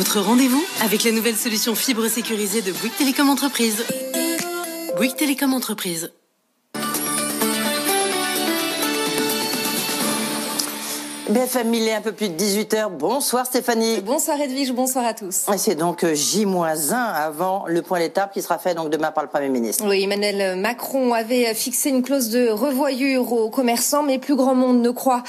Votre rendez-vous avec la nouvelle solution fibre sécurisée de Bouygues Télécom Entreprise. Bouygues Télécom Entreprise. BFM il est un peu plus de 18h. Bonsoir Stéphanie. Bonsoir Edwige, bonsoir à tous. Et c'est donc euh, J-1 avant le point d'étape qui sera fait donc demain par le Premier ministre. Oui, Emmanuel Macron avait fixé une clause de revoyure aux commerçants, mais plus grand monde ne croit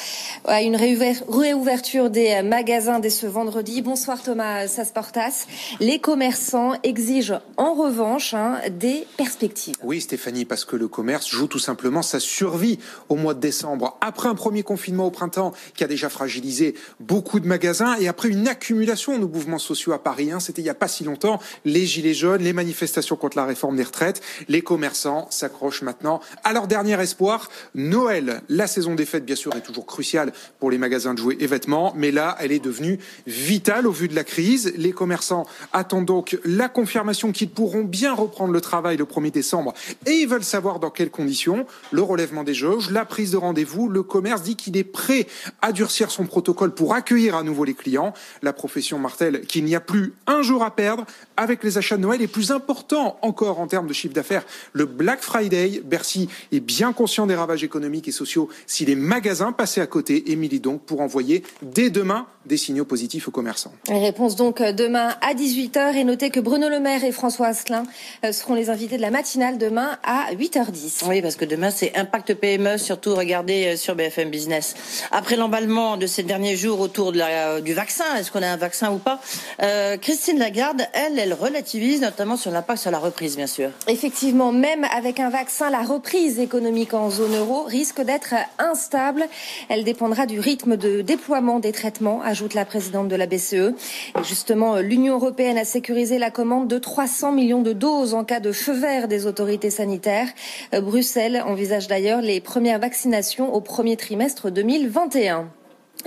à une réouverture des magasins dès ce vendredi. Bonsoir Thomas Sasportas. Les commerçants exigent en revanche hein, des perspectives. Oui Stéphanie, parce que le commerce joue tout simplement sa survie au mois de décembre. Après un premier confinement au printemps qui a déjà fragilisé beaucoup de magasins et après une accumulation de mouvements sociaux à Paris, hein, c'était il n'y a pas si longtemps, les gilets jaunes, les manifestations contre la réforme des retraites, les commerçants s'accrochent maintenant à leur dernier espoir. Noël, la saison des fêtes bien sûr est toujours cruciale pour les magasins de jouets et vêtements, mais là elle est devenue vitale au vu de la crise. Les commerçants attendent donc la confirmation qu'ils pourront bien reprendre le travail le 1er décembre et ils veulent savoir dans quelles conditions. Le relèvement des jauges, la prise de rendez-vous, le commerce dit qu'il est prêt à durcir son protocole pour accueillir à nouveau les clients. La profession martèle qu'il n'y a plus un jour à perdre avec les achats de Noël et plus important encore en termes de chiffre d'affaires, le Black Friday. Bercy est bien conscient des ravages économiques et sociaux si les magasins passaient à côté et milite donc pour envoyer dès demain des signaux positifs aux commerçants. Réponse donc demain à 18h et notez que Bruno Le Maire et François Asselin euh, seront les invités de la matinale demain à 8h10. Oui, parce que demain c'est Impact PME, surtout regardez euh, sur BFM Business. Après de ces derniers jours autour la, du vaccin, est-ce qu'on a un vaccin ou pas? Euh, Christine Lagarde, elle, elle relativise notamment sur l'impact sur la reprise, bien sûr. Effectivement, même avec un vaccin, la reprise économique en zone euro risque d'être instable. Elle dépendra du rythme de déploiement des traitements, ajoute la présidente de la BCE. Et justement, l'Union européenne a sécurisé la commande de 300 millions de doses en cas de feu vert des autorités sanitaires. Euh, Bruxelles envisage d'ailleurs les premières vaccinations au premier trimestre 2021.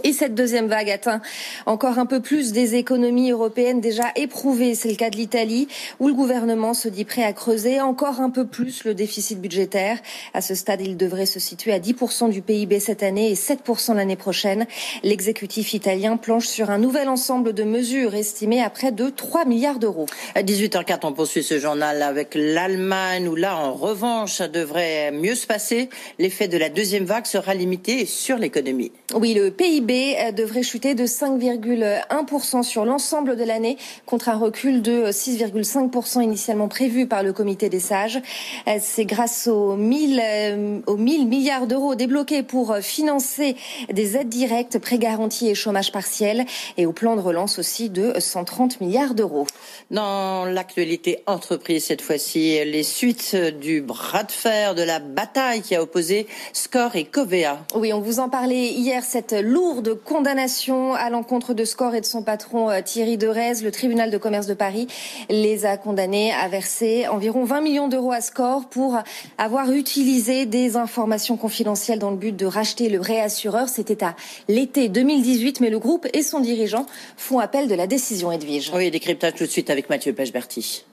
Et cette deuxième vague atteint encore un peu plus des économies européennes déjà éprouvées. C'est le cas de l'Italie, où le gouvernement se dit prêt à creuser encore un peu plus le déficit budgétaire. À ce stade, il devrait se situer à 10% du PIB cette année et 7% l'année prochaine. L'exécutif italien planche sur un nouvel ensemble de mesures estimées à près de 3 milliards d'euros. À 18h04, on poursuit ce journal avec l'Allemagne, où là, en revanche, ça devrait mieux se passer. L'effet de la deuxième vague sera limité sur l'économie. Oui, le PIB PIB devrait chuter de 5,1% sur l'ensemble de l'année contre un recul de 6,5% initialement prévu par le comité des sages. C'est grâce aux 1000, euh, aux 1000 milliards d'euros débloqués pour financer des aides directes, prêts garantis et chômage partiel et au plan de relance aussi de 130 milliards d'euros. Dans l'actualité entreprise cette fois-ci, les suites du bras de fer, de la bataille qui a opposé Score et Covea. Oui, on vous en parlait hier, cette lourde de condamnation à l'encontre de Score et de son patron euh, Thierry Derez. Le tribunal de commerce de Paris les a condamnés à verser environ 20 millions d'euros à Score pour avoir utilisé des informations confidentielles dans le but de racheter le réassureur. C'était à l'été 2018, mais le groupe et son dirigeant font appel de la décision, Edwige. Oui, décryptage tout de suite avec Mathieu Pechberti.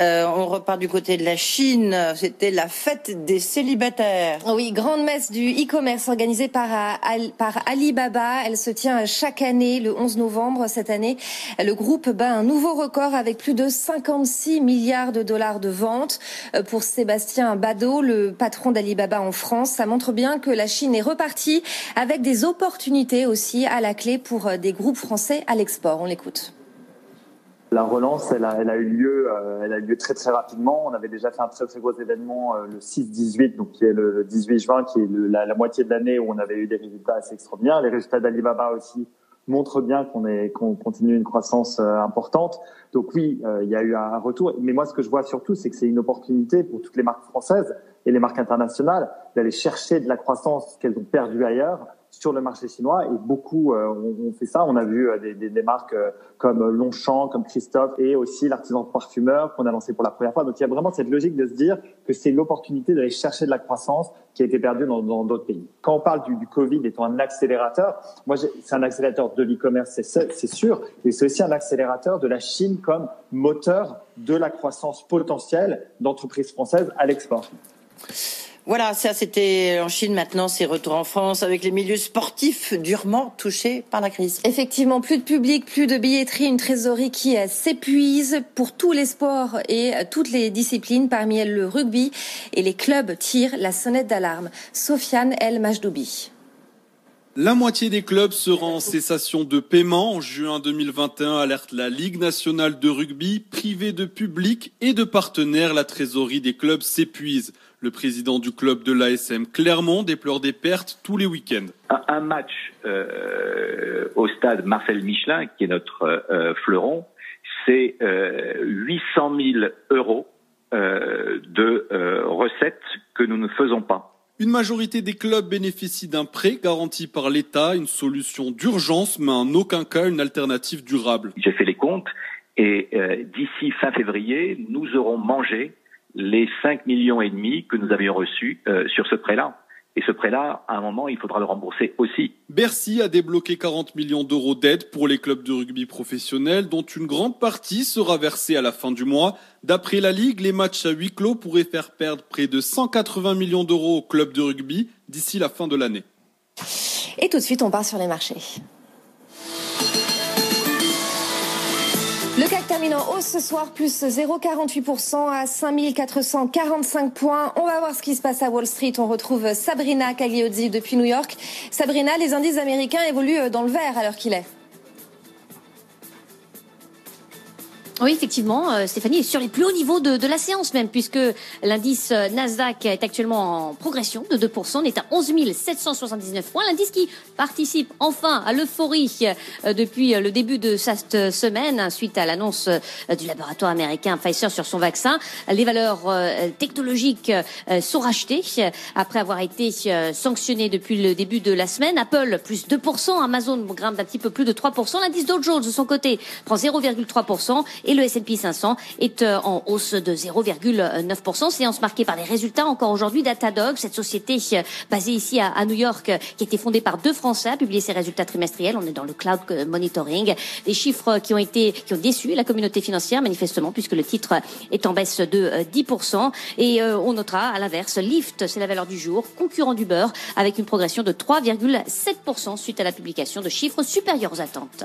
Euh, on repart du côté de la Chine. C'était la fête des célibataires. Oui, grande messe du e-commerce organisée par, euh, par Alibaba. Elle se tient chaque année le 11 novembre. Cette année, le groupe bat un nouveau record avec plus de 56 milliards de dollars de ventes. Euh, pour Sébastien Bado, le patron d'Alibaba en France, ça montre bien que la Chine est repartie avec des opportunités aussi à la clé pour des groupes français à l'export. On l'écoute. La relance, elle a, eu lieu, euh, elle a eu lieu très très rapidement. On avait déjà fait un très très gros événement euh, le 6-18, donc qui est le 18 juin, qui est la, la, moitié de l'année où on avait eu des résultats assez extraordinaires. Les résultats d'Alibaba aussi montrent bien qu'on est qu'on continue une croissance euh, importante. Donc oui, il y a eu un retour. Mais moi, ce que je vois surtout, c'est que c'est une opportunité pour toutes les marques françaises et les marques internationales d'aller chercher de la croissance qu'elles ont perdue ailleurs sur le marché chinois et beaucoup euh, ont, fait ça. On a vu euh, des, marques euh, comme Longchamp, comme Christophe et aussi l'artisan parfumeur qu'on a lancé pour la première fois. Donc il y a vraiment cette logique de se dire que c'est l'opportunité d'aller chercher de la croissance qui a été perdue dans d'autres pays. Quand on parle du, du, Covid étant un accélérateur, moi c'est un accélérateur de l'e-commerce, c'est sûr, et c'est aussi un accélérateur de la Chine comme moteur de la croissance potentielle d'entreprises françaises à l'export. Voilà, ça c'était en Chine. Maintenant, c'est retour en France avec les milieux sportifs durement touchés par la crise. Effectivement, plus de public, plus de billetterie, une trésorerie qui s'épuise pour tous les sports et toutes les disciplines, parmi elles le rugby. Et les clubs tirent la sonnette d'alarme. Sofiane El Majdoubi. La moitié des clubs sera en cessation de paiement. En juin 2021, alerte la Ligue nationale de rugby. Privée de public et de partenaires, la trésorerie des clubs s'épuise. Le président du club de l'ASM Clermont déplore des pertes tous les week-ends. Un, match euh, au stade Marcel Michelin, qui est notre euh, fleuron, c'est euh, 800 000 euros euh, de recettes que nous ne faisons pas. Une majorité des clubs bénéficient d'un prêt garanti par l'État, une solution d'urgence, mais en aucun cas une alternative durable. J'ai fait les comptes et euh, d'ici fin février, nous aurons mangé les 5 millions et demi que nous avions reçus euh, sur ce prêt-là. Et ce prêt-là, à un moment, il faudra le rembourser aussi. Bercy a débloqué 40 millions d'euros d'aide pour les clubs de rugby professionnels, dont une grande partie sera versée à la fin du mois. D'après la Ligue, les matchs à huis clos pourraient faire perdre près de 180 millions d'euros aux clubs de rugby d'ici la fin de l'année. Et tout de suite, on part sur les marchés. Termine hausse ce soir, plus 0,48% à 5445 points. On va voir ce qui se passe à Wall Street. On retrouve Sabrina Cagliozzi depuis New York. Sabrina, les indices américains évoluent dans le vert à l'heure qu'il est. Oui, effectivement, euh, Stéphanie est sur les plus hauts niveaux de, de la séance même, puisque l'indice euh, Nasdaq est actuellement en progression de 2%, on est à 11 779 points. L'indice qui participe enfin à l'euphorie euh, depuis le début de cette semaine, suite à l'annonce du laboratoire américain Pfizer sur son vaccin. Les valeurs technologiques sont rachetées après avoir été sanctionnées depuis le début de la semaine. Apple, plus 2%, Amazon grimpe d'un petit peu plus de 3%, l'indice Dow Jones de son côté prend 0,3% et le S&P 500 est euh, en hausse de 0,9%. Séance marquée par des résultats encore aujourd'hui. Datadog, cette société euh, basée ici à New York, euh, qui a été fondée par deux Français, a publié ses résultats trimestriels. On est dans le cloud monitoring. Des chiffres qui ont été, qui ont déçu la communauté financière manifestement, puisque le titre est en baisse de 10%. Et on notera à l'inverse, Lyft, c'est la valeur du jour, concurrent du beurre, avec une progression de 3,7% suite à la publication de chiffres supérieurs aux attentes.